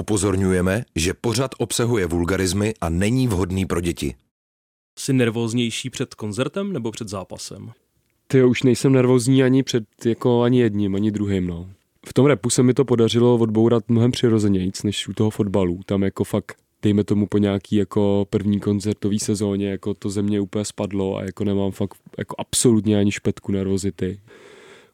Upozorňujeme, že pořad obsahuje vulgarizmy a není vhodný pro děti. Jsi nervóznější před koncertem nebo před zápasem? Ty už nejsem nervózní ani před jako ani jedním, ani druhým, no. V tom repu se mi to podařilo odbourat mnohem přirozenějíc než u toho fotbalu. Tam jako fakt dejme tomu po nějaký jako první koncertový sezóně, jako to ze mě úplně spadlo a jako nemám fakt jako absolutně ani špetku nervozity.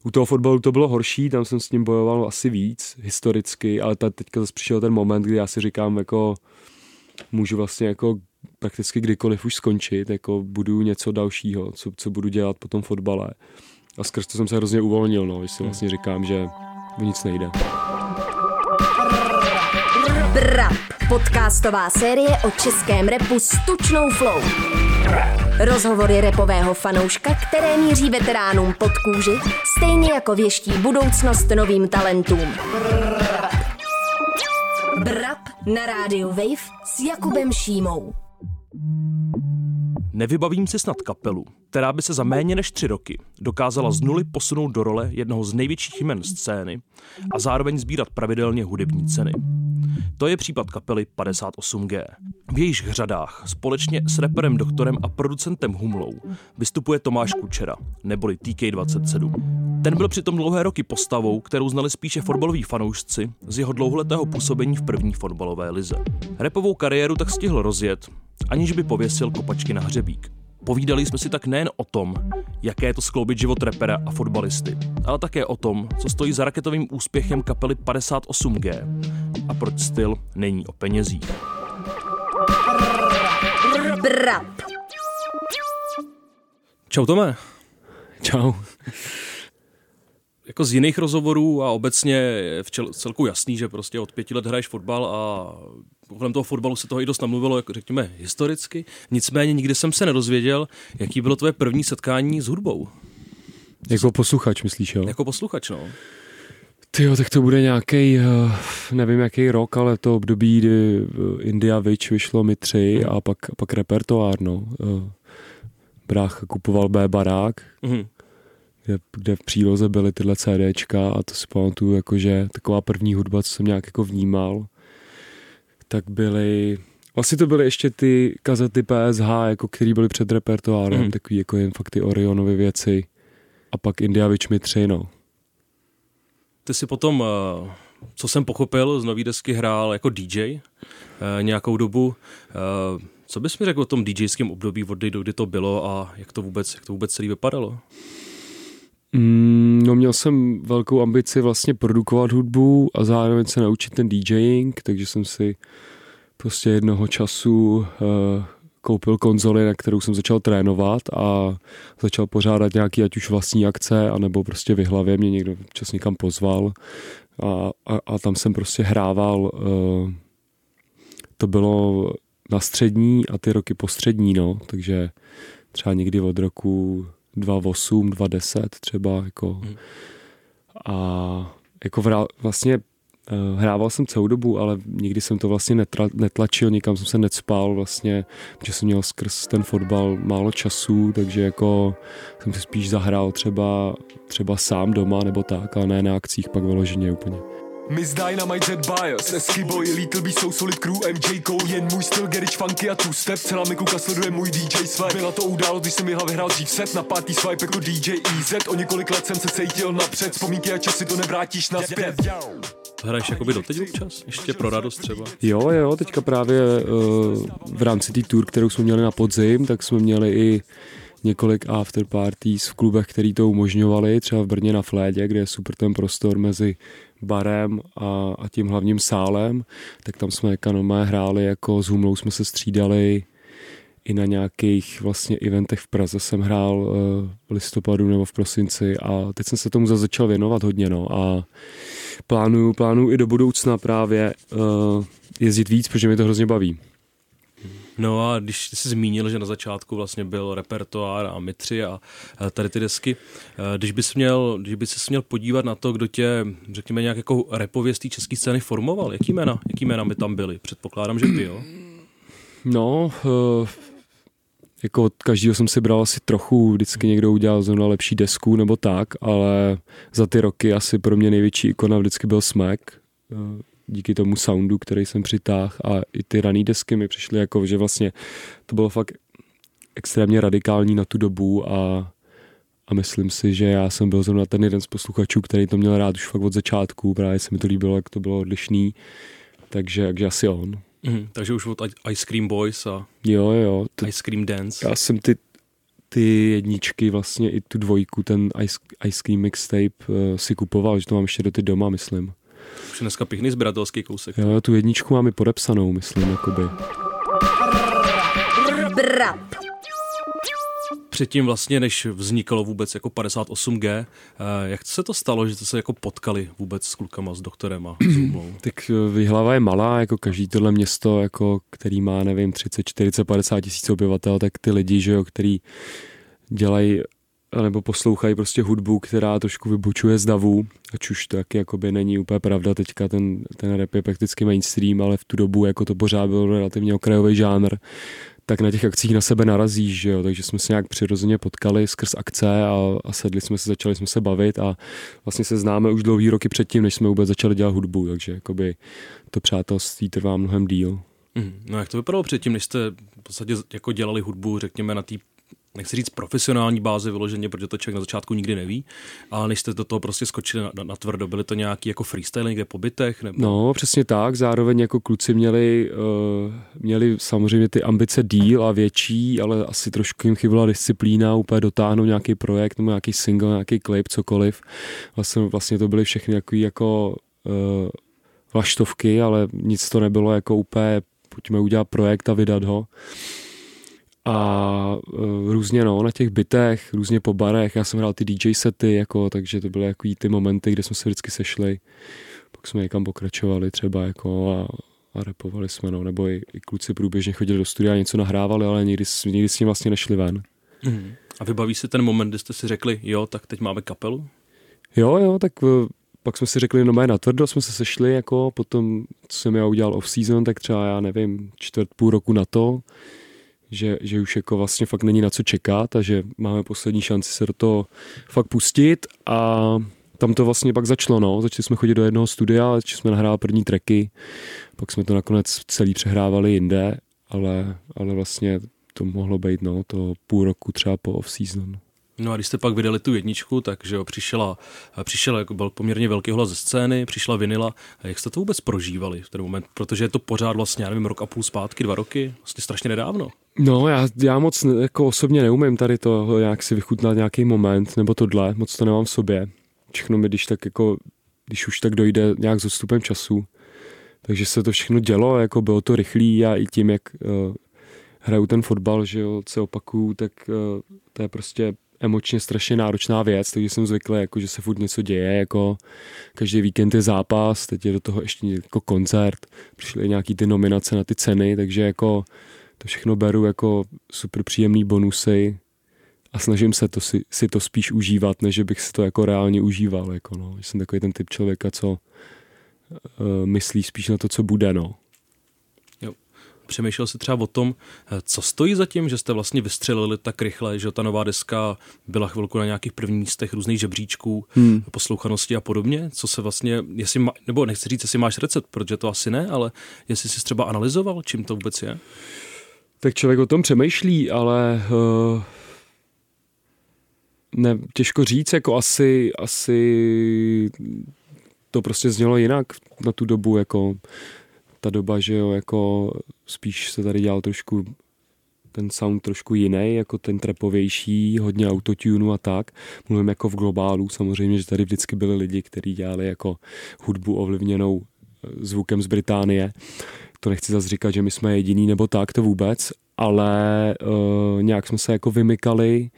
U toho fotbalu to bylo horší, tam jsem s ním bojoval asi víc historicky, ale teďka zase přišel ten moment, kdy já si říkám, jako můžu vlastně jako prakticky kdykoliv už skončit, jako budu něco dalšího, co, co budu dělat po tom fotbale. A skrz to jsem se hrozně uvolnil, no, si vlastně říkám, že nic nejde. Brap, podcastová série o českém repu s tučnou flow. Rozhovory repového fanouška, které míří veteránům pod kůži, stejně jako věští budoucnost novým talentům. Brap na rádiu Wave s Jakubem Šímou. Nevybavím si snad kapelu, která by se za méně než tři roky dokázala z nuly posunout do role jednoho z největších jmen scény a zároveň sbírat pravidelně hudební ceny. To je případ kapely 58G. V jejich řadách společně s reperem doktorem a producentem Humlou vystupuje Tomáš Kučera, neboli TK27. Ten byl přitom dlouhé roky postavou, kterou znali spíše fotbaloví fanoušci z jeho dlouholetého působení v první fotbalové lize. Repovou kariéru tak stihl rozjet, aniž by pověsil kopačky na hřebík. Povídali jsme si tak nejen o tom, jaké je to skloubit život repera a fotbalisty, ale také o tom, co stojí za raketovým úspěchem kapely 58G a proč styl není o penězích. Brap. Čau Tome. Čau. Jako z jiných rozhovorů a obecně je v čel, celku jasný, že prostě od pěti let hraješ fotbal a kolem toho fotbalu se toho i dost namluvilo, jako řekněme, historicky. Nicméně nikdy jsem se nedozvěděl, jaký bylo tvoje první setkání s hudbou. Jako posluchač, myslíš, jo? Jako posluchač, no. Ty jo, tak to bude nějaký, nevím jaký rok, ale to období, kdy India Witch vyšlo mi tři a pak, pak repertoár, no. Eh, Brácha kupoval B barák, Mhm. kde, kde v příloze byly tyhle CDčka a to si pamatuju, jakože taková první hudba, co jsem nějak jako vnímal, tak byly, vlastně to byly ještě ty kazety PSH, jako který byly před repertoárem, Mhm. takový jako jen fakt ty Orionovy věci a pak India Witch mi tři, no. Ty si potom, eh, co jsem pochopil, z nový desky hrál jako DJ eh, nějakou dobu. Eh, Co bys mi řekl o tom DJském období, od kdy to bylo a jak to vůbec, jak to vůbec celý vypadalo? Mm, no měl jsem velkou ambici vlastně produkovat hudbu a zároveň se naučit ten DJing, takže jsem si prostě jednoho času uh, koupil konzoli, na kterou jsem začal trénovat a začal pořádat nějaký ať už vlastní akce, anebo prostě v hlavě mě někdo čas někam pozval. A, a, a tam jsem prostě hrával uh, to bylo na střední a ty roky po střední, no, takže třeba někdy od roku 2.8, 2.10 třeba, jako Mhm. a jako vrá, vlastně eh, hrával jsem celou dobu, ale nikdy jsem to vlastně netra, netlačil, nikam jsem se necpal vlastně, protože jsem měl skrz ten fotbal málo času, takže jako jsem si spíš zahrál třeba, třeba sám doma nebo tak, ale ne na akcích pak vyloženě úplně. Miss Dynamite Z Bias, Esky Boy, Little B, So Solid Crew, MJ Cole, jen můj styl, Garage Funky a Two Step, celá Mikuka sleduje můj DJ swipe. Byla to událost, když jsem Jiha vyhrál dřív set na pátý swipe jako DJ EZ, o několik let jsem se cítil napřed, vzpomínky a časy to nevrátíš nazpět. Hraješ jakoby doteď občas? Ještě pro radost třeba? Jo, jo, teďka právě uh, v rámci té tour, kterou jsme měli na podzim, tak jsme měli i několik after parties v klubech, který to umožňovali, třeba v Brně na Flédě, kde je super ten prostor mezi barem a, a tím hlavním sálem, tak tam jsme kanomé hráli, jako s Humlou jsme se střídali i na nějakých vlastně eventech v Praze jsem hrál uh, v listopadu nebo v prosinci a teď jsem se tomu zase začal věnovat hodně, no a plánuju, plánuju i do budoucna právě uh, jezdit víc, protože mě to hrozně baví. No a když jsi zmínil, že na začátku vlastně byl repertoár a mitři a tady ty desky, eh, když bys měl, když bys se měl podívat na to, kdo tě, řekněme, nějak jako repově z té české scény formoval, jaký jména, jaký jména by tam byly? Předpokládám, že ty, jo? No, uh, jako od každého jsem si bral asi trochu, vždycky někdo udělal zrovna lepší desku nebo tak, ale za ty roky asi pro mě největší ikona vždycky byl Smack, uh, díky tomu soundu, který jsem přitáhl a i ty rané desky mi přišly jako, že vlastně to bylo fakt extrémně radikální na tu dobu a, a myslím si, že já jsem byl zrovna ten jeden z posluchačů, který to měl rád už fakt od začátku, právě se mi to líbilo, jak to bylo odlišný, takže, takže asi on. Mm, takže už od Ice Cream Boys a jo, jo, to, Ice Cream Dance. Já jsem ty, ty jedničky, vlastně i tu dvojku, ten Ice, Ice Cream Mixtape uh, si kupoval, že to mám ještě do ty doma, myslím. Už dneska pěkný sběratelský kousek. Jo, tu jedničku mám i podepsanou, myslím, jakoby. Brap předtím vlastně, než vznikalo vůbec jako 58G, eh, jak se to stalo, že jste se jako potkali vůbec s klukama, s doktorem a s Tak eh, Vyhlava je malá, jako každý tohle město, jako, který má, nevím, 30, 40, 50 tisíc obyvatel, tak ty lidi, že jo, který dělají nebo poslouchají prostě hudbu, která trošku vybočuje z davu, ať už to taky jakoby není úplně pravda, teďka ten, ten rap je prakticky mainstream, ale v tu dobu jako to pořád byl relativně okrajový žánr, tak na těch akcích na sebe narazíš, že jo? takže jsme se nějak přirozeně potkali skrz akce a, a sedli jsme se, začali jsme se bavit a vlastně se známe už dlouhý roky předtím, než jsme vůbec začali dělat hudbu, takže jakoby to přátelství trvá mnohem díl. Mm, no jak to vypadalo předtím, než jste v podstatě jako dělali hudbu, řekněme, na té nechci říct profesionální bázi vyloženě, protože to člověk na začátku nikdy neví, ale než jste do toho prostě skočili na, na, na tvrdo, byly to nějaký jako freestyle někde po bytech? Nebo... No, přesně tak, zároveň jako kluci měli, uh, měli samozřejmě ty ambice díl a větší, ale asi trošku jim chyběla disciplína, úplně dotáhnout nějaký projekt nebo nějaký single, nějaký klip, cokoliv. Vlastně, vlastně to byly všechny takový jako uh, vlaštovky, ale nic to nebylo jako úplně pojďme udělat projekt a vydat ho a uh, různě no, na těch bytech, různě po barech, já jsem hrál ty DJ sety, jako, takže to byly jako ty momenty, kde jsme se vždycky sešli, pak jsme někam pokračovali třeba jako a, a repovali jsme, no, nebo i, i kluci průběžně chodili do studia a něco nahrávali, ale nikdy, nikdy s tím vlastně nešli ven. Mm. A vybaví se ten moment, kdy jste si řekli, jo, tak teď máme kapelu? Jo, jo, tak uh, pak jsme si řekli, no na tvrdo jsme se sešli, jako potom, co jsem já udělal off-season, tak třeba já nevím, čtvrt půl roku na to, že, že už jako vlastně fakt není na co čekat a že máme poslední šanci se do toho fakt pustit a tam to vlastně pak začalo, no. Začali jsme chodit do jednoho studia, začali jsme nahrát první tracky, pak jsme to nakonec celý přehrávali jinde, ale, ale vlastně to mohlo být, no, to půl roku třeba po off-season. No a když jste pak vydali tu jedničku, takže jo, přišla, přišel jako byl poměrně velký hlas ze scény, přišla vinila. A jak jste to vůbec prožívali v ten moment? Protože je to pořád vlastně, já nevím, rok a půl zpátky, dva roky, vlastně strašně nedávno. No, já, já moc jako osobně neumím tady to nějak si vychutnat nějaký moment, nebo tohle, moc to nemám v sobě. Všechno mi, když tak jako, když už tak dojde nějak s odstupem času. Takže se to všechno dělo, jako bylo to rychlý a i tím, jak uh, hraju ten fotbal, že jo, se opakuju, tak uh, to je prostě emočně strašně náročná věc, takže jsem zvyklý, jako, že se furt něco děje, jako každý víkend je zápas, teď je do toho ještě jako koncert, přišly nějaký ty nominace na ty ceny, takže jako to všechno beru jako super příjemný bonusy a snažím se to si, si to spíš užívat, než bych si to jako reálně užíval. Jako no. Jsem takový ten typ člověka, co uh, myslí spíš na to, co bude. No. Přemýšlel jsi třeba o tom, eh, co stojí za tím, že jste vlastně vystřelili tak rychle, že ta nová deska byla chvilku na nějakých prvních místech různých žebříčků, hmm. poslouchanosti a podobně? Co se vlastně, jestli má, nebo nechci říct, jestli máš recept, protože to asi ne, ale jestli jsi třeba analyzoval, čím to vůbec je? tak člověk o tom přemýšlí, ale uh, ne, těžko říct, jako asi, asi to prostě znělo jinak na tu dobu, jako ta doba, že jo, jako spíš se tady dělal trošku ten sound trošku jiný, jako ten trepovější, hodně autotunu a tak. Mluvím jako v globálu, samozřejmě, že tady vždycky byli lidi, kteří dělali jako hudbu ovlivněnou eh, zvukem z Británie to nechci zase říkat, že my jsme jediný nebo tak, to vůbec, ale uh, nějak jsme se jako vymykali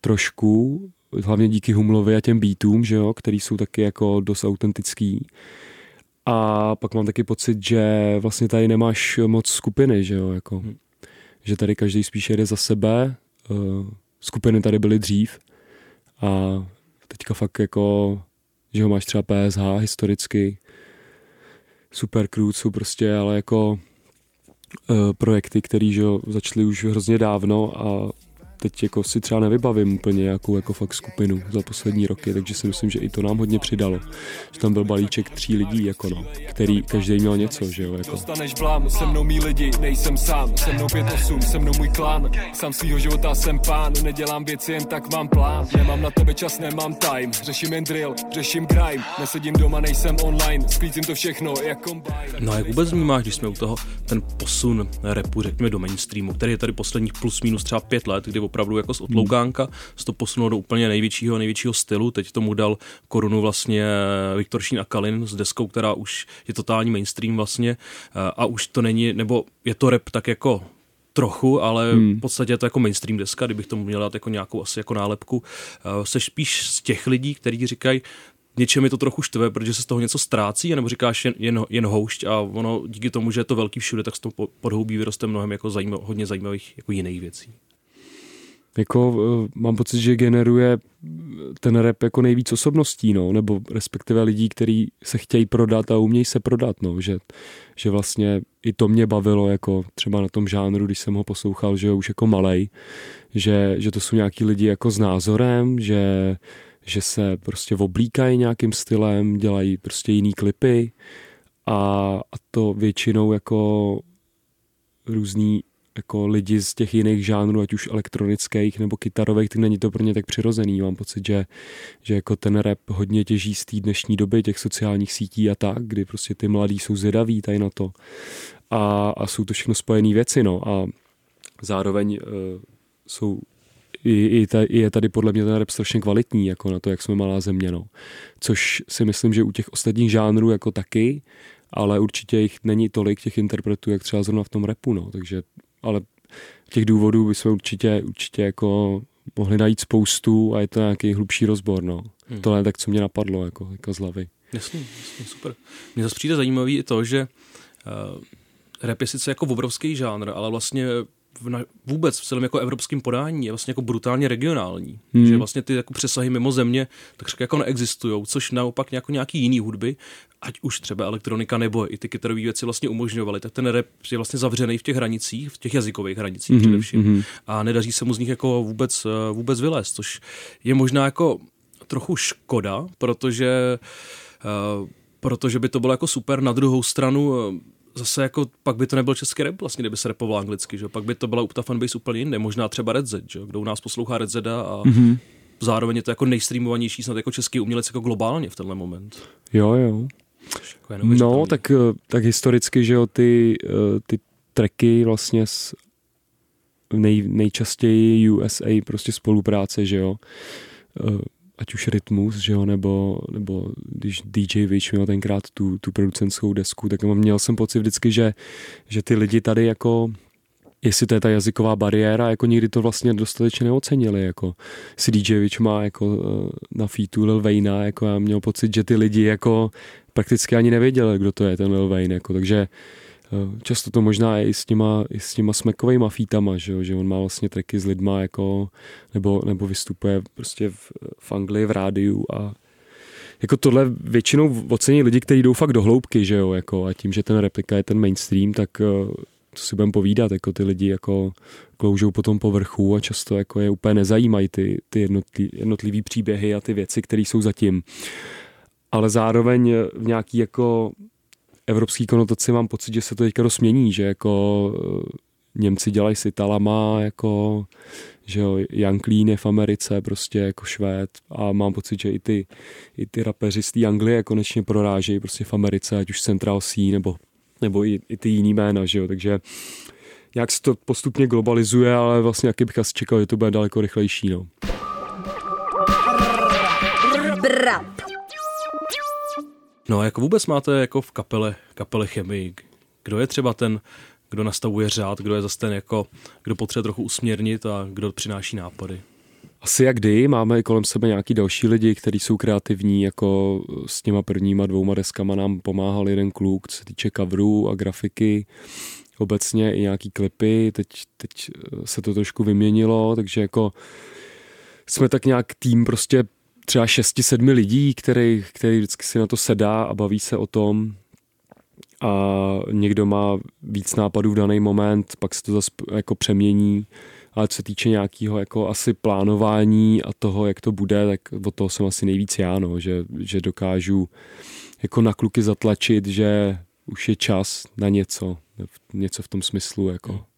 trošku, hlavně díky Humlovi a těm beatům, že jo, který jsou taky jako dost autentický. A pak mám taky pocit, že vlastně tady nemáš moc skupiny, že jo, jako, hmm. že tady každý spíš jede za sebe, uh, skupiny tady byly dřív. A teďka fakt jako, že ho máš třeba PSH historicky, super crew jsou prostě ale jako uh, projekty, které začaly už hrozně dávno a teď jako si třeba nevybavím úplně nějakou jako fakt skupinu za poslední roky, takže si myslím, že i to nám hodně přidalo. Že tam byl balíček tří lidí, jako no, který každý měl něco, že jo. Jako. Dostaneš blám, se mnou mý lidi, nejsem sám, se mnou 5-8, se mnou můj klán, sám svýho života jsem pán, nedělám věci jen tak mám plán, nemám na tebe čas, nemám time, řeším jen drill, řeším crime, nesedím doma, nejsem online, sklízím to všechno jako. No a jak vůbec vnímáš, když jsme u toho, ten posun repu, řekněme, do mainstreamu, který je tady posledních plus minus třeba pět let, kdy opravdu jako z otloukánka se to posunulo do úplně největšího, největšího stylu. Teď tomu dal korunu vlastně Viktor Šín a Kalin s deskou, která už je totální mainstream vlastně a už to není, nebo je to rap tak jako trochu, ale hmm. v podstatě je to jako mainstream deska, kdybych tomu měl dát jako nějakou asi jako nálepku. Seš spíš z těch lidí, kteří říkají, něčem je to trochu štve, protože se z toho něco ztrácí, nebo říkáš jen, jen, jen houšť a ono díky tomu, že je to velký všude, tak z toho podhoubí vyroste mnohem jako zajímav, hodně zajímavých jako jiných věcí. Jako uh, mám pocit, že generuje ten rap jako nejvíc osobností, no, nebo respektive lidí, kteří se chtějí prodat a umějí se prodat, no, že, že vlastně i to mě bavilo, jako třeba na tom žánru, když jsem ho poslouchal, že už jako malej, že, že to jsou nějaký lidi jako s názorem, že že se prostě oblíkají nějakým stylem, dělají prostě jiný klipy a, a to většinou jako různý jako lidi z těch jiných žánrů, ať už elektronických nebo kytarových, tak není to pro ně tak přirozený. Mám pocit, že, že jako ten rap hodně těží z té dnešní doby, těch sociálních sítí a tak, kdy prostě ty mladí jsou zvědaví tady na to. A, a jsou to všechno spojené věci, no. A zároveň uh, jsou i, i, ta, i je tady podle mě ten rap strašně kvalitní, jako na to, jak jsme malá země, no. Což si myslím, že u těch ostatních žánrů jako taky, ale určitě jich není tolik těch interpretů, jak třeba zrovna v tom repu, no. Takže, ale těch důvodů bychom určitě, určitě jako mohli najít spoustu a je to nějaký hlubší rozbor, no. Hmm. Tohle je tak, co mě napadlo, jako, jako z hlavy. Jasně, jasně, super. Mně zase přijde zajímavý i to, že uh, rap je sice jako obrovský žánr, ale vlastně v na, vůbec v celém jako evropském podání je vlastně jako brutálně regionální. Hmm. Že vlastně ty jako přesahy mimo země tak jako neexistují, což naopak jako nějaký jiný hudby, ať už třeba elektronika nebo i ty kytarové věci vlastně umožňovaly, tak ten rap je vlastně zavřený v těch hranicích, v těch jazykových hranicích hmm. především hmm. a nedaří se mu z nich jako vůbec, eh, vůbec vylézt, což je možná jako trochu škoda, protože uh, protože by to bylo jako super. Na druhou stranu zase jako pak by to nebyl český rap vlastně, kdyby se repoval anglicky, že? pak by to byla ta fanbase úplně jinde, možná třeba Red Z, že? kdo u nás poslouchá Red Zeda a mm-hmm. zároveň je to jako nejstreamovanější snad jako český umělec jako globálně v tenhle moment. Jo, jo. Jako no, tak, eh, tak historicky, že jo, ty, eh, ty tracky vlastně s nej, nejčastěji USA prostě spolupráce, že jo eh, ať už Rytmus, že jo, nebo, nebo když DJ Witch měl tenkrát tu, tu producentskou desku, tak měl jsem pocit vždycky, že, že ty lidi tady jako jestli to je ta jazyková bariéra, jako nikdy to vlastně dostatečně neocenili, jako si DJ Witch má jako eh, na featu Lil Wayna, jako já měl pocit, že ty lidi jako prakticky ani nevěděli, kdo to je ten Lil Wayne, jako, takže často to možná je i s těma, i s těma smekovými fítama, že, že on má vlastně treky s lidma jako, nebo, nebo vystupuje prostě v, v Anglii v rádiu a jako tohle většinou ocení lidi, kteří jdou fakt do hloubky, že jo, jako a tím, že ten replika je ten mainstream, tak to eh, si budeme povídat, jako ty lidi jako kloužou po tom povrchu a často jako je úplně nezajímají ty, ty jednotlivý, jednotlivý příběhy a ty věci, které jsou zatím. Ale zároveň v nějaký jako evropský konotaci mám pocit, že se to teďka rozmění, že jako eh, Němci dělají si talama, jako že jo, Jan Clean je v Americe, prostě jako Švéd a mám pocit, že i ty, i ty rapeři z té Anglie konečně prorážejí prostě v Americe, ať už Central C nebo, nebo i, i ty jiný jména, že jo, takže jak se to postupně globalizuje, ale vlastně jaký bych asi čekal, že to bude daleko rychlejší, no. Brap. No a jak vůbec máte jako v kapele, kapele chemii? Kdo je třeba ten, kdo nastavuje řád, kdo je zase ten jako, kdo potřebuje trochu usměrnit a kdo přináší nápady? Asi jak kdy, máme kolem sebe nějaký další lidi, kteří jsou kreativní, jako s těma prvníma dvouma deskama nám pomáhal jeden kluk, co se týče coverů a grafiky, obecně i nějaký klipy, teď, teď se to trošku vyměnilo, takže jako jsme tak nějak tým prostě třeba šesti, sedmi lidí, který, který vždycky si na to sedá a baví se o tom a někdo má víc nápadů v daný moment, pak se to zase jako přemění Ale co se týče nějakého jako asi plánování a toho, jak to bude, tak od toho jsem asi nejvíc já, no, že, že dokážu jako na kluky zatlačit, že už je čas na něco, něco v tom smyslu. Jako.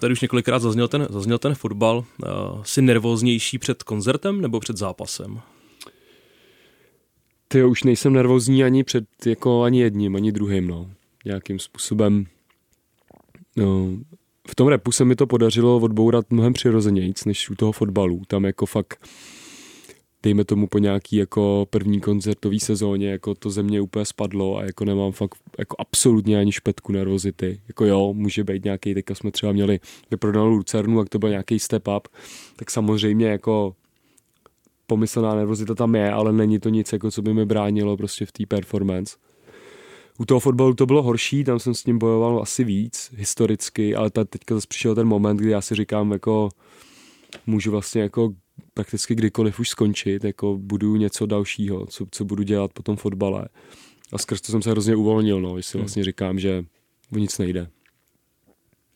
Tady už několikrát zazněl ten, zazněl ten fotbal. Uh, jsi nervóznější před koncertem nebo před zápasem? Ty už nejsem nervózní ani před jako ani jedním, ani druhým, no. Nějakým způsobem. No, v tom repu se mi to podařilo odbourat mnohem přirozenějíc, než u toho fotbalu. Tam jako fakt dejme tomu po nějaký jako první koncertový sezóně, jako to ze mě úplně spadlo a jako nemám fakt jako absolutně ani špetku nervozity. Jako jo, může být nějaký, teďka jsme třeba měli vyprodanou Lucernu, jak to byl nějaký step up, tak samozřejmě jako pomyslná nervozita tam je, ale není to nic, jako co by mi bránilo prostě v té performance. U toho fotbalu to bylo horší, tam jsem s ním bojoval asi víc, historicky, ale teďka zase přišel ten moment, kdy já si říkám, jako můžu vlastně jako prakticky kdykoliv už skončit, jako budu něco dalšího, co, co budu dělat po tom fotbale. A skrz to jsem se hrozně uvolnil, no, si hmm. vlastně říkám, že o nic nejde.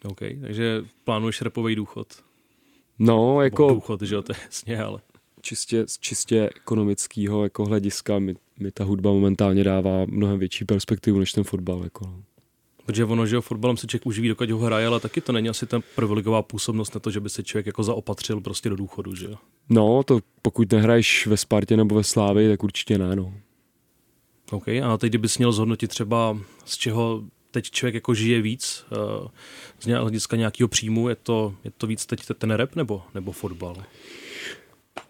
OK, takže plánuješ repový důchod? No, jako... Bo důchod, že jo, to je jasně, ale... Čistě, z čistě ekonomického jako hlediska mi, mi ta hudba momentálně dává mnohem větší perspektivu než ten fotbal. Jako. No. Protože ono, že jo, fotbalem se člověk uživí, dokud ho hraje, ale taky to není asi ta privilegová působnost na to, že by se člověk jako zaopatřil prostě do důchodu, že jo? No, to pokud nehraješ ve Spartě nebo ve Slávii, tak určitě ne, no. OK, a teď kdybys měl zhodnotit třeba, z čeho teď člověk jako žije víc, eh, z hlediska nějakého příjmu, je to, je to víc teď ten rap nebo, nebo fotbal?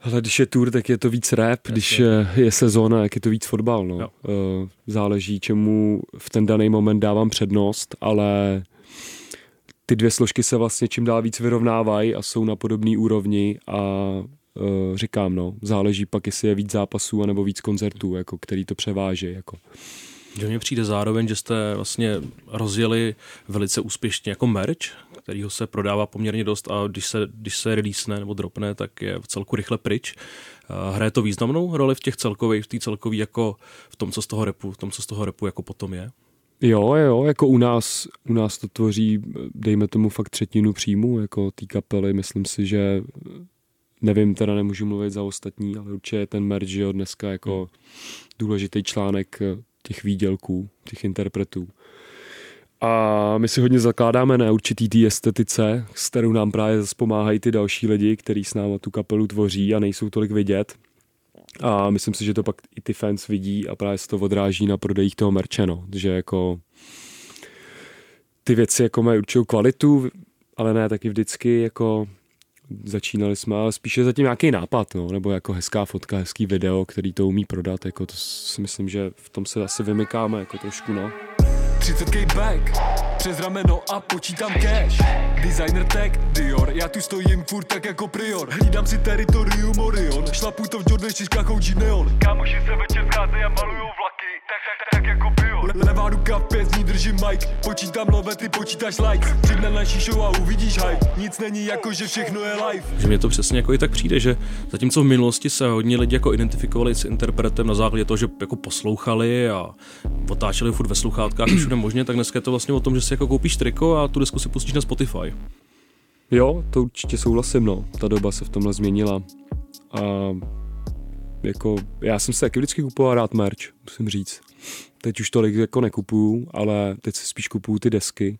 Ale když je tour, tak je to víc rap, Jasně. když je, je sezóna, tak je to víc fotbal. No. Uh, záleží, čemu v ten daný moment dávám přednost, ale ty dvě složky se vlastně čím dál víc vyrovnávají a jsou na podobné úrovni a uh, říkám, no, záleží pak, jestli je víc zápasů anebo víc koncertů, jako, který to převáží. Jako. Že mně přijde zároveň, že jste vlastně rozjeli velice úspěšně jako merch, kterýho se prodává poměrně dost a když se, když se release nebo dropne, tak je v celku rychle pryč. Hraje to významnou roli v těch celkových, v té celkový jako v tom, co z toho repu, v tom, co z toho repu jako potom je? Jo, jo, jako u nás, u nás to tvoří, dejme tomu fakt třetinu příjmu, jako té kapely, myslím si, že nevím, teda nemůžu mluvit za ostatní, ale určitě je ten merch, jo, dneska jako hmm. důležitý článek těch výdělků, těch interpretů. A my si hodně zakládáme na určitý té estetice, s kterou nám právě pomáhají ty další lidi, kteří s náma tu kapelu tvoří a nejsou tolik vidět. A myslím si, že to pak i ty fans vidí a právě se to odráží na prodejích toho merče, no. že jako ty věci jako mají určitou kvalitu, ale ne taky vždycky jako začínali jsme, ale spíše zatím nějaký nápad, no, nebo jako hezká fotka, hezký video, který to umí prodat, jako to si myslím, že v tom se asi vymykáme jako trošku, no. Zit het gate back? Přes rameno a počítám cash. Designer tag, Dior, já tu stojím furt tak jako prior. Hlídám si teritorium Orion, šlapuj to v Jordan 4 OG Neon. Kámoši se večer scházejí a malujou vlaky, tak, tak, tak jako prior. Levá ruka v pěsní držím mic, počítám love, ty počítáš likes. Přijď na naší show a uvidíš hype, nic není jako, že všechno je live. Že mě to přesně jako i tak přijde, že zatímco v minulosti se hodně lidi jako identifikovali s interpretem na základě toho, že jako poslouchali a otáčeli furt ve sluchátkách všude možně, tak dneska je to vlastně o tom, že si jako koupíš triko a tu desku si pustíš na Spotify. Jo, to určitě souhlasím, no. Ta doba se v tomhle změnila. A jako, já jsem se taky vždycky kupoval rád merch, musím říct. Teď už tolik jako nekupuju, ale teď si spíš kupuju ty desky.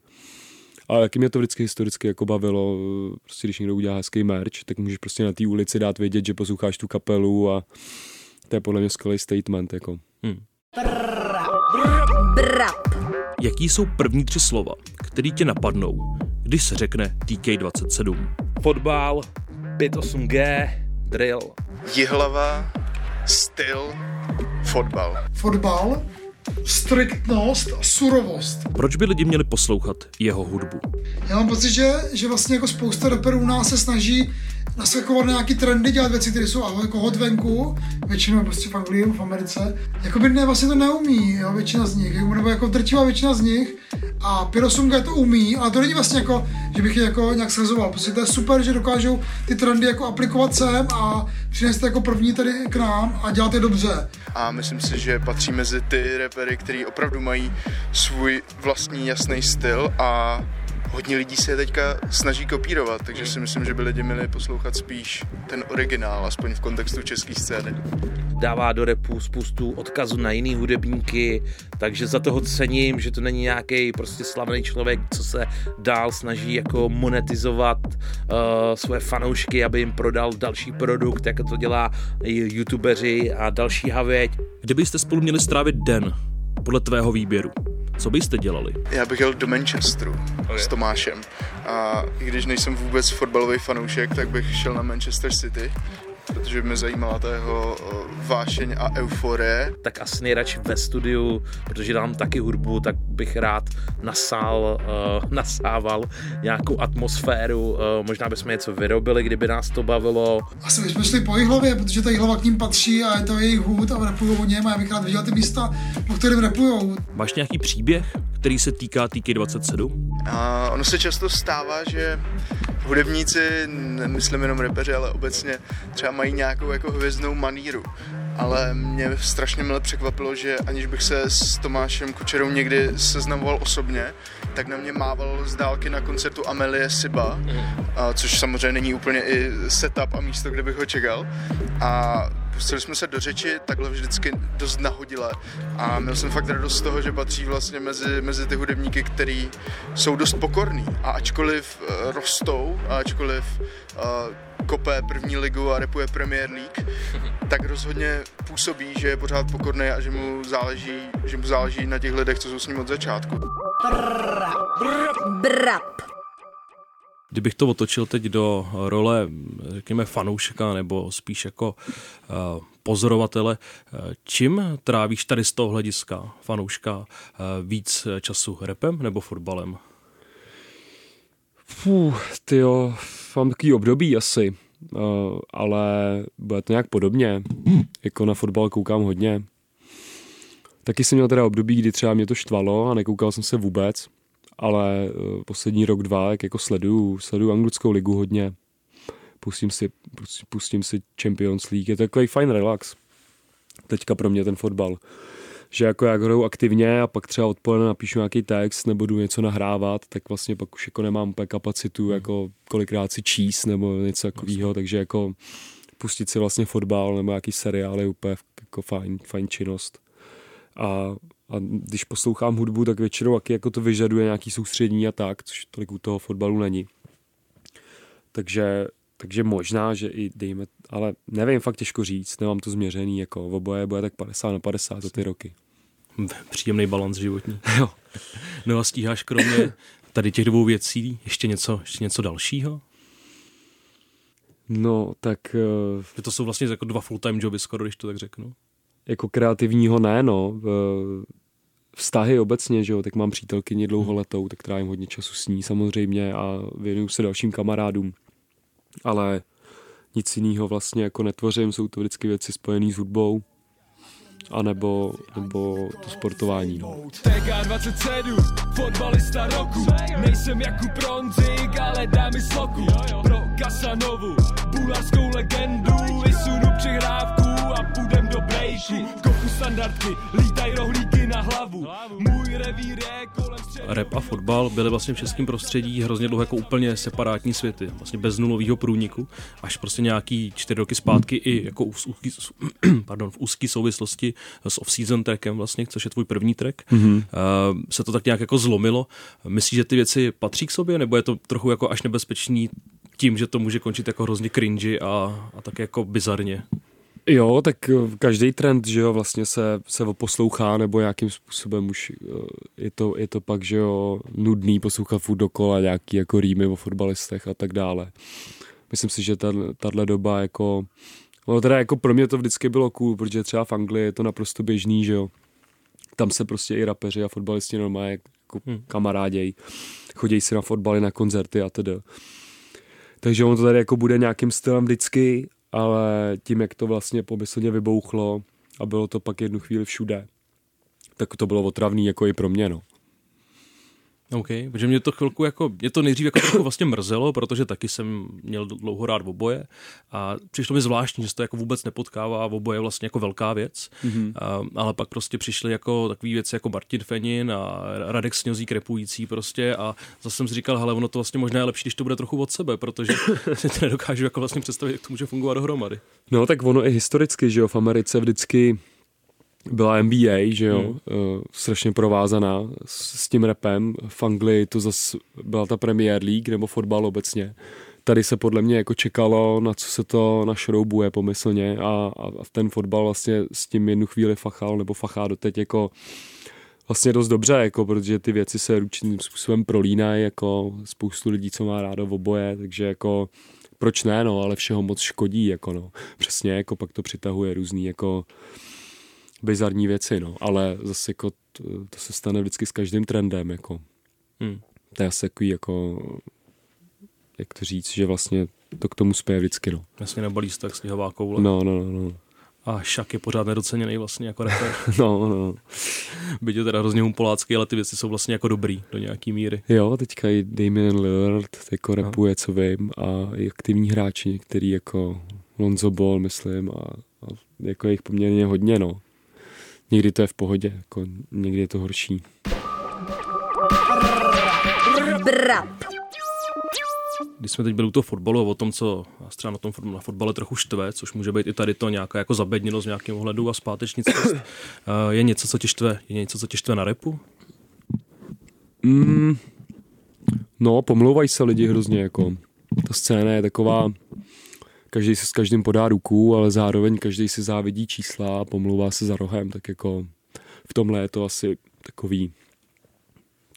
A jaký mě to vždycky historicky jako bavilo, prostě když někdo udělá hezký merch, tak můžeš prostě na té ulici dát vědět, že posloucháš tu kapelu a to je podle mě skvělý statement. Jako. Hmm. Brap. Jaký jsou první tři slova, které tě napadnou, když se řekne TK27? Fotbal, 58G, drill. Jihlava, styl, fotbal. Fotbal, striktnost a surovost. Proč by lidi měli poslouchat jeho hudbu? Já mám pocit, že, že vlastně jako spousta rapperů u nás se snaží naskakovat na nějaký trendy, dělat věci, které jsou jako hot venku, většinou prostě v Anglii, v Americe. Jakoby ne, vlastně to neumí, jo, většina z nich, nebo jako drtivá většina z nich. A Pyrosunga to umí, ale to není vlastně jako, že bych je jako nějak schazoval. Prostě to je super, že dokážou ty trendy jako aplikovat sem a přinést jako první tady k nám a dělat je dobře. A myslím si, že patří mezi ty repery, který opravdu mají svůj vlastní jasný styl a hodně lidí se je teďka snaží kopírovat, takže si myslím, že by lidi měli poslouchat spíš ten originál, aspoň v kontextu české scény. Dává do repu spoustu odkazů na jiný hudebníky, takže za toho cením, že to není nějaký prostě slavný člověk, co se dál snaží jako monetizovat uh, svoje fanoušky, aby jim prodal další produkt, jako to dělá i youtubeři a další havěť. Kdybyste spolu měli strávit den, podle tvého výběru, co byste dělali? Já bych jel do Manchesteru okay. s Tomášem a i když nejsem vůbec fotbalový fanoušek, tak bych šel na Manchester City protože by mě zajímala ta jeho vášeň a euforie. Tak asi nejradši ve studiu, protože dám taky hudbu, tak bych rád nasál, uh, nasával nějakou atmosféru, uh, možná bychom něco vyrobili, kdyby nás to bavilo. Asi bychom šli po Jihlavě, protože ta Jihlava k ním patří a je to jejich hůd a repují o něm a já bych rád viděl ty místa, po kterém repujou. Máš nějaký příběh, který se týká TK27? A ono se často stává, že hudebníci, myslím jenom repeři, ale obecně třeba mají nějakou jako hvězdnou maníru. Ale mě strašně milé překvapilo, že aniž bych se s Tomášem Kučerou někdy seznamoval osobně, tak na mě mával z dálky na koncertu Amelie Siba, a, což samozřejmě není úplně i setup a místo, kde bych ho čekal. A pustili jsme se do řeči takhle vždycky dost nahodile a měl jsem fakt radost z toho, že patří vlastně mezi, mezi ty hudebníky, který jsou dost pokorní a ačkoliv uh, rostou a ačkoliv uh, kope první ligu a repuje Premier League, tak rozhodně působí, že je pořád pokorný a že mu záleží, že mu záleží na těch lidech, co jsou s ním od začátku. Brap. Kdybych to otočil teď do role, řekněme, fanouška nebo spíš jako uh, pozorovatele, uh, čím trávíš tady z toho hlediska fanouška uh, víc času repem nebo fotbalem? Fuh, tyjo, mám takový období asi, ale bude to nějak podobně. Jako na fotbal koukám hodně. Taky jsem měl teda období, kdy třeba mě to štvalo a nekoukal jsem se vůbec, ale uh, poslední rok, dva, jak jako sleduju, sleduju anglickou ligu hodně. Pustím si, pustím si Champions League, je to takový fajn relax. Teďka pro mě ten fotbal že jako jak hraju aktivně a pak třeba odpoledne napíšu nějaký text nebo jdu něco nahrávat, tak vlastně pak už jako nemám úplně kapacitu hmm. jako kolikrát si číst nebo něco takového, takže jako pustit si vlastně fotbal nebo nějaký seriál je úplně jako fajn, fajn činnost. A, a když poslouchám hudbu, tak většinou jako to vyžaduje nějaký soustřední a tak, což tolik u toho fotbalu není. Takže, takže možná, že i dejme, ale nevím, fakt těžko říct, nemám to změřený, jako v oboje bude tak 50 na 50 za ty roky. Příjemný balans životní. Jo. No a stíháš kromě tady těch dvou věcí ještě něco, ještě něco dalšího? No, tak... Uh, to jsou vlastně jako dva full-time joby skoro, když to tak řeknu. Jako kreativního ne, no. Uh, vztahy obecně, že jo, tak mám přítelkyni dlouholetou, tak trávím hodně času s ní samozřejmě a věnuju se dalším kamarádům. Ale nic jiného vlastně jako netvořím, jsou to vždycky věci spojené s hudbou anebo nebo to sportování. No. TK27, fotbalista roku, nejsem jako Bronzik, ale dámy sloku. Pro Kasanovu, bulharskou legendu, vysunu přihrávku a půjdem do breaku. Kopu standardky, lítaj rohlíky na hlavu, můj Rap a fotbal byly vlastně v českém prostředí hrozně dlouho jako úplně separátní světy, vlastně bez nulového průniku, až prostě nějaký čtyři roky zpátky i jako v úzký, pardon, v úzký souvislosti s off-season trackem vlastně, což je tvůj první track, mm-hmm. se to tak nějak jako zlomilo. Myslíš, že ty věci patří k sobě, nebo je to trochu jako až nebezpečný tím, že to může končit jako hrozně cringy a, a tak jako bizarně? Jo, tak eh, každý trend, že jo, vlastně se, se poslouchá, nebo nějakým způsobem už eh, je to, je to pak, že jo, nudný poslouchat furt dokola nějaký jako rýmy o fotbalistech a tak dále. Myslím si, že tahle doba jako, no teda jako pro mě to vždycky bylo cool, protože třeba v Anglii je to naprosto běžný, že jo. Tam se prostě i rapeři a fotbalisti normálně jako hmm. kamaráděj, chodí si na fotbaly, na koncerty a tedy. Takže on to tady jako bude nějakým stylem vždycky ale tím, jak to vlastně pomyslně vybouchlo a bylo to pak jednu chvíli všude, tak to bylo otravný jako i pro mě, no. OK, protože mě to chvilku jako, mě to nejdřív jako trochu vlastně mrzelo, protože taky jsem měl dlouho rád oboje a přišlo mi zvláštní, že se to jako vůbec nepotkává a oboje je vlastně jako velká věc, mm-hmm. a, ale pak prostě přišly jako takové věci jako Martin Fenin a Radek Sňozík repující prostě a zase jsem si říkal, hele, ono to vlastně možná je lepší, když to bude trochu od sebe, protože si to nedokážu jako vlastně představit, jak to může fungovat dohromady. No tak ono i historicky, že jo, v Americe vždycky byla NBA, že jo, hmm. uh, strašně provázaná s, s tím repem. V Anglii to zase byla ta Premier League nebo fotbal obecně. Tady se podle mě jako čekalo, na co se to našroubuje pomyslně a, a, a ten fotbal vlastně s tím jednu chvíli fachal nebo fachá doteď jako vlastně dost dobře, jako, protože ty věci se ručným způsobem prolínají, jako spoustu lidí, co má rádo v oboje, takže jako proč ne, no, ale všeho moc škodí, jako no. Přesně, jako pak to přitahuje různý, jako bizarní věci, no, ale zase jako to, to se stane vždycky s každým trendem, jako. Hmm. To je asi takový, jako, jak to říct, že vlastně to k tomu spěje vždycky, no. Vlastně nebalí se tak sněhová koule. No, no, no, no. A Šak je pořád nedoceněný vlastně jako rapper. no, no. Byť je teda hrozně polácky, ale ty věci jsou vlastně jako dobrý do nějaký míry. Jo, teďka i Damien Lillard jako no. rapuje, co vím, a i aktivní hráči, některý jako Lonzo Ball, myslím, a, a jako jich poměrně hodně, no někdy to je v pohodě, jako někdy je to horší. Brap. Když jsme teď byli u toho fotbalu o tom, co nás třeba na tom na fotbale trochu štve, což může být i tady to nějaká jako zabedněnost v nějakém ohledu a zpátečnictvost, je něco, co tě štve, je něco, co tě štve na repu? Mm, no, pomlouvají se lidi hrozně, jako ta scéna je taková, každý si s každým podá ruku, ale zároveň každý si závidí čísla a pomlouvá se za rohem, tak jako v tomhle je to asi takový,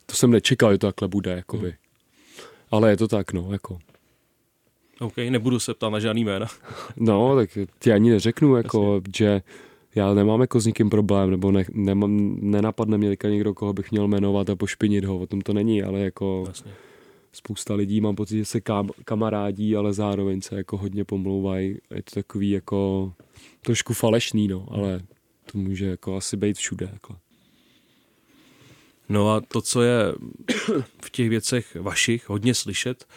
to jsem nečekal, že to takhle bude, jakoby. Hmm. Ale je to tak, no, jako. OK, nebudu se ptát na žádný jména. no, tak ti ani neřeknu, jako, Jasně. že já nemám jako s nikým problém, nebo ne, nemám, nenapadne mě někdo, koho bych měl jmenovat a pošpinit ho, o tom to není, ale jako... Jasně spousta lidí mám pocit, že se kam, kamarádí, ale zároveň se jako hodně pomlouvají. Je to takový jako trošku falešný, no, ale to může jako asi být všude. Jako. No a to, co je v těch věcech vašich hodně slyšet,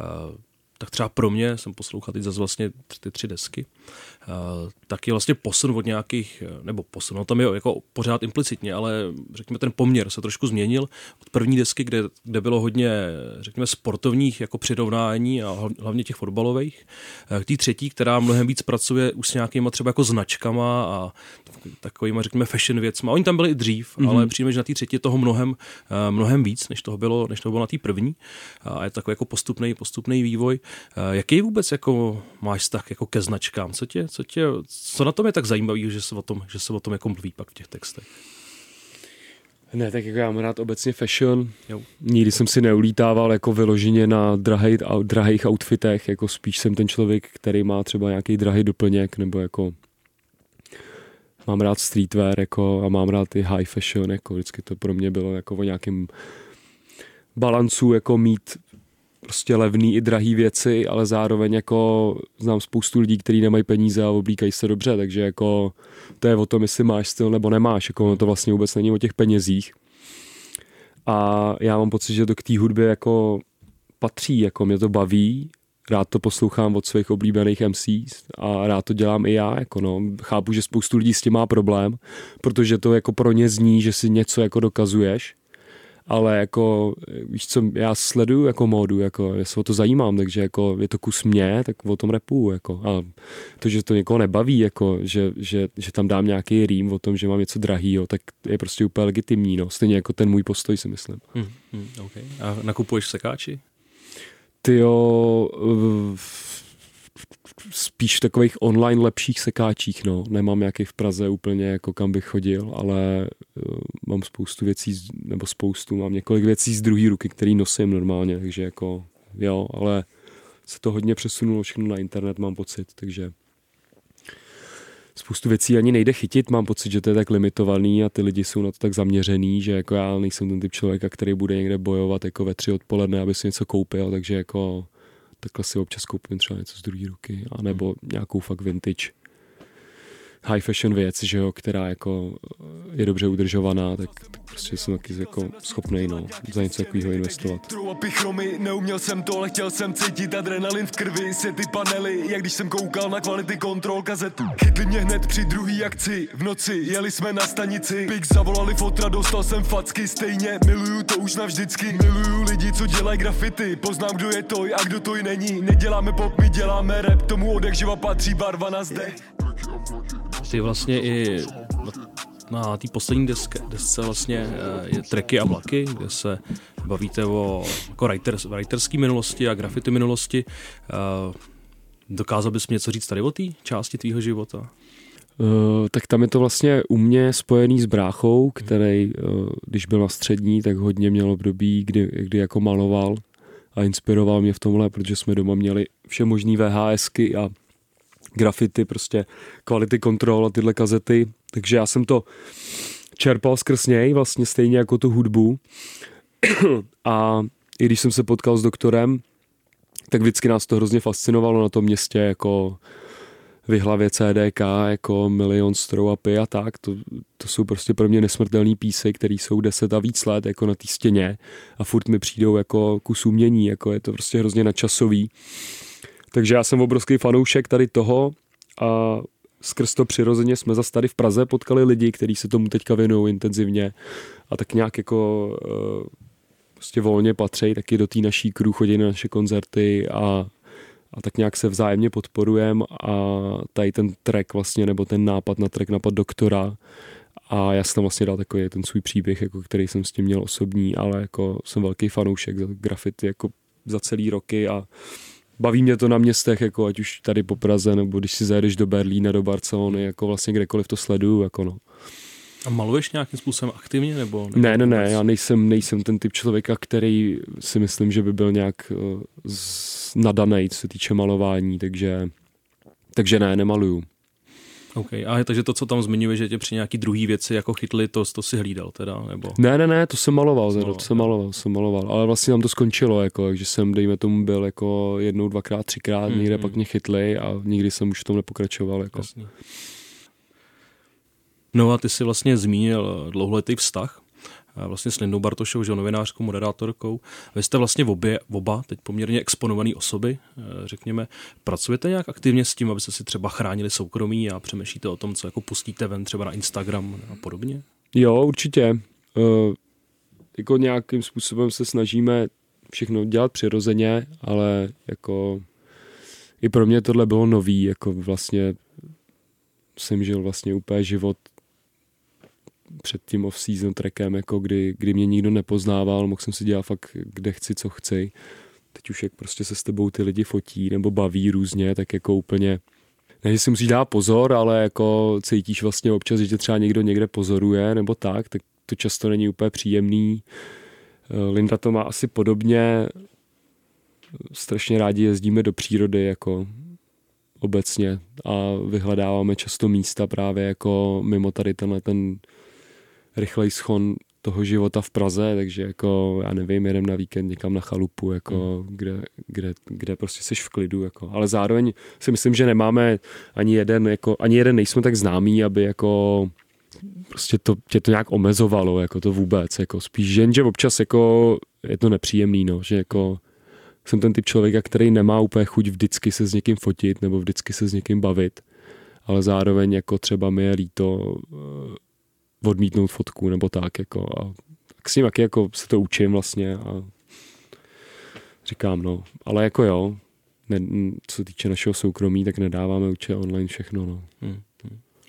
uh, tak třeba pro mě, jsem poslouchal teď zase vlastně ty tři desky, tak je vlastně posun od nějakých, nebo posun, no tam je jako pořád implicitně, ale řekněme ten poměr se trošku změnil od první desky, kde, kde bylo hodně, řekněme, sportovních jako přirovnání a hlavně těch fotbalových, k té třetí, která mnohem víc pracuje už s nějakýma třeba jako značkama a takovýma, řekněme, fashion věcma. Oni tam byli i dřív, mm-hmm. ale přijme, že na té třetí je toho mnohem, mnohem víc, než toho bylo, než toho bylo na té první. A je to takový jako postupný, postupný vývoj. Jaký vůbec jako máš vztah jako ke značkám? Co tě, co, tě, co na tom je tak zajímavý, že se o tom, že se o tom jako mluví pak v těch textech? Ne, tak jako já mám rád obecně fashion. Jo. Nikdy jsem si neulítával jako vyloženě na drahej, drahých outfitech, jako spíš jsem ten člověk, který má třeba nějaký drahý doplněk, nebo jako mám rád streetwear jako, a mám rád i high fashion, jako vždycky to pro mě bylo jako o nějakém balancu jako mít prostě levný i drahý věci, ale zároveň jako znám spoustu lidí, kteří nemají peníze a oblíkají se dobře, takže jako to je o tom, jestli máš styl nebo nemáš, jako to vlastně vůbec není o těch penězích. A já mám pocit, že to k té hudbě jako patří, jako mě to baví, rád to poslouchám od svých oblíbených MCs a rád to dělám i já, jako no. Chápu, že spoustu lidí s tím má problém, protože to jako pro ně zní, že si něco jako dokazuješ, ale jako, víš co, já sleduju jako módu, jako, já se o to zajímám, takže jako je to kus mě, tak o tom repu, jako, a to, že to někoho nebaví, jako, že, že, že tam dám nějaký rým o tom, že mám něco drahýho, tak je prostě úplně legitimní, no, stejně jako ten můj postoj si myslím. Hmm, hmm, okay. A nakupuješ sekáči? Ty jo, spíš v takových online lepších sekáčích, no. Nemám nějaký v Praze úplně, jako kam bych chodil, ale uh, mám spoustu věcí, nebo spoustu, mám několik věcí z druhé ruky, který nosím normálně, takže jako jo, ale se to hodně přesunulo všechno na internet, mám pocit, takže spoustu věcí ani nejde chytit, mám pocit, že to je tak limitovaný a ty lidi jsou na to tak zaměřený, že jako já nejsem ten typ člověka, který bude někde bojovat jako ve tři odpoledne, aby si něco koupil, takže jako takhle si občas koupím třeba něco z druhé ruky, anebo nějakou fakt vintage high fashion věc, že jo, která jako je dobře udržovaná, tak, tak prostě jsem taky jako schopný no, za něco takového investovat. neuměl jsem to, ale chtěl jsem cítit adrenalin v krvi, se ty panely, jak když jsem koukal na kvality kontrol kazetu. Chytli mě hned při druhý akci, v noci jeli jsme na stanici, Pix zavolali fotra, dostal jsem facky, stejně miluju to už navždycky, miluju lidi, co dělají grafity, poznám, kdo je to a kdo to není, neděláme pop, my děláme rap, tomu odek živa patří barva na zde. Ty vlastně i na té poslední deske, desce vlastně eh, je treky a vlaky, kde se bavíte o jako writers, writerský minulosti a grafity minulosti. Eh, dokázal bys mi něco říct tady o té části tvýho života? Uh, tak tam je to vlastně u mě spojený s bráchou, který, uh, když byl na střední, tak hodně měl období, kdy, kdy jako maloval a inspiroval mě v tomhle, protože jsme doma měli vše možný VHSky a grafity, prostě kvality kontrol a tyhle kazety, takže já jsem to čerpal skrz něj, vlastně stejně jako tu hudbu. A i když jsem se potkal s doktorem, tak vždycky nás to hrozně fascinovalo na tom městě, jako v hlavě CDK, jako milion strou a tak, to, to jsou prostě pro mě nesmrtelný písy, které jsou deset a víc let jako na té stěně. A furt mi přijdou jako kus umění, jako je to prostě hrozně nadčasový. Takže já jsem obrovský fanoušek tady toho a skrz to přirozeně jsme zase tady v Praze potkali lidi, kteří se tomu teďka věnují intenzivně a tak nějak jako uh, prostě volně patří taky do té naší kruh, chodí na naše koncerty a, a tak nějak se vzájemně podporujeme a tady ten track vlastně, nebo ten nápad na track napad doktora a já jsem tam vlastně dal takový ten svůj příběh, jako který jsem s tím měl osobní, ale jako jsem velký fanoušek za grafity jako za celý roky a baví mě to na městech, jako ať už tady po Praze, nebo když si zajedeš do Berlína, do Barcelony, jako vlastně kdekoliv to sleduju, jako no. A maluješ nějakým způsobem aktivně? Nebo, nebo ne, ne, ne, já nejsem, nejsem ten typ člověka, který si myslím, že by byl nějak uh, nadaný, co se týče malování, takže, takže ne, nemaluju. OK, a takže to, co tam zmiňuje, že tě při nějaký druhý věci jako chytli, to, to si hlídal teda, nebo? Ne, ne, ne, to jsem maloval, zero, to jsem maloval, jsem maloval, ale vlastně tam to skončilo, jako, takže jsem, dejme tomu, byl jako jednou, dvakrát, třikrát, mm, někde mm. pak mě chytli a nikdy jsem už v tom nepokračoval, jako. Jasný. No a ty si vlastně zmínil dlouholetý vztah vlastně s Lindou Bartošou, že novinářkou, moderátorkou. Vy jste vlastně obě, oba teď poměrně exponované osoby, eh, řekněme. Pracujete nějak aktivně s tím, abyste si třeba chránili soukromí a přemýšlíte o tom, co jako pustíte ven třeba na Instagram a podobně? Jo, určitě. Uh, jako nějakým způsobem se snažíme všechno dělat přirozeně, ale jako i pro mě tohle bylo nový, jako vlastně jsem žil vlastně úplně život před tím off-season trackem, jako kdy, kdy mě nikdo nepoznával, mohl jsem si dělat fakt kde chci, co chci. Teď už jak prostě se s tebou ty lidi fotí nebo baví různě, tak jako úplně ne, že si musíš dát pozor, ale jako cítíš vlastně občas, že tě třeba někdo někde pozoruje nebo tak, tak to často není úplně příjemný. Eh, Linda to má asi podobně. Strašně rádi jezdíme do přírody jako obecně a vyhledáváme často místa právě jako mimo tady tenhle ten rychlej schon toho života v Praze, takže jako, já nevím, jedem na víkend někam na chalupu, jako, mm. kde, kde, kde prostě seš v klidu, jako. ale zároveň si myslím, že nemáme ani jeden, jako, ani jeden nejsme tak známí, aby jako prostě to, tě to nějak omezovalo, jako to vůbec, jako spíš jen, že občas jako je to nepříjemný, no, že jako jsem ten typ člověka, který nemá úplně chuť vždycky se s někým fotit nebo vždycky se s někým bavit, ale zároveň jako třeba mi je líto odmítnout fotku nebo tak, jako a tak s ním taky jako se to učím vlastně a říkám, no, ale jako jo, ne, co se týče našeho soukromí, tak nedáváme určitě online všechno, no. Hmm.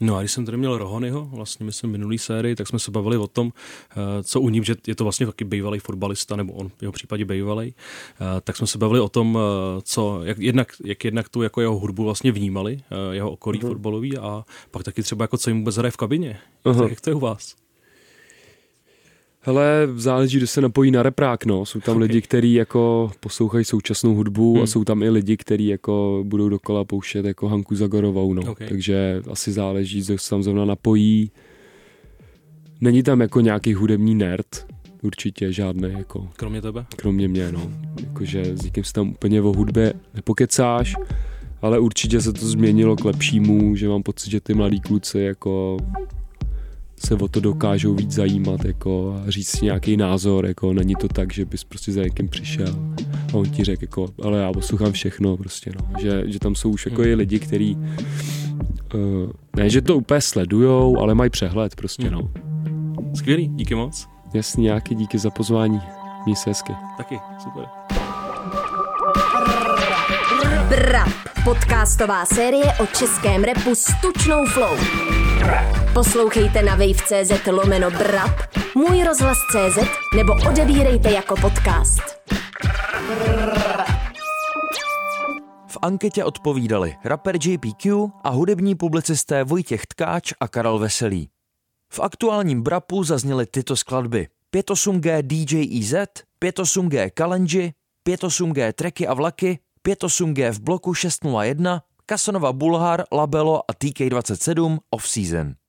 No a když jsem tady měl Rohonyho, vlastně myslím minulý sérii, tak jsme se bavili o tom, eh, co u ním, že je to vlastně taky bývalý fotbalista, nebo on v jeho případě bývalý, eh, tak jsme se bavili o tom, eh, co, jak jednak, jak jednak tu jako jeho hudbu vlastně vnímali, jeho okolí uh-huh. fotbalový a pak taky třeba jako co jim vůbec hraje v kabině. Uh-huh. Tak jak to je u vás? Hele, záleží, kdo se napojí na reprák, no. Jsou tam okay. lidi, kteří jako poslouchají současnou hudbu hmm. a jsou tam i lidi, kteří jako budou dokola pouštět jako Hanku Zagorovou, no. Okay. Takže asi záleží, kdo se tam zrovna napojí. Není tam jako nějaký hudební nerd, určitě žádný jako. Kromě tebe? Kromě mě, no. Jakože s někým se tam úplně o hudbě nepokecáš Ale určitě se to změnilo k lepšímu, že mám pocit, že ty mladí kluci jako se o to dokážou víc zajímat jako a říct si nějaký názor, jako není to tak, že bys prostě za někým přišel a on ti řekl jako, ale já poslouchám všechno prostě, no. že, že tam jsou už jako i lidi, kteří uh, ne, že to úplně sledujou, ale mají přehled prostě, no. Skvělý, díky moc. Jasně, nějaký díky za pozvání. Měj se hezky. Taky, super. Brap, podcastová série o českém repu s tučnou flow. Poslouchejte na wave.cz lomeno brap, můj rozhlas.cz nebo odebírejte jako podcast. V anketě odpovídali rapper JPQ a hudební publicisté Vojtěch Tkáč a Karel Veselý. V aktuálním brapu zazněly tyto skladby 58G DJ EZ, 58G Kalenji, 58G Treky a vlaky, 58G v bloku 601, Kasanova Bulhar, Labelo a TK27 Off-Season.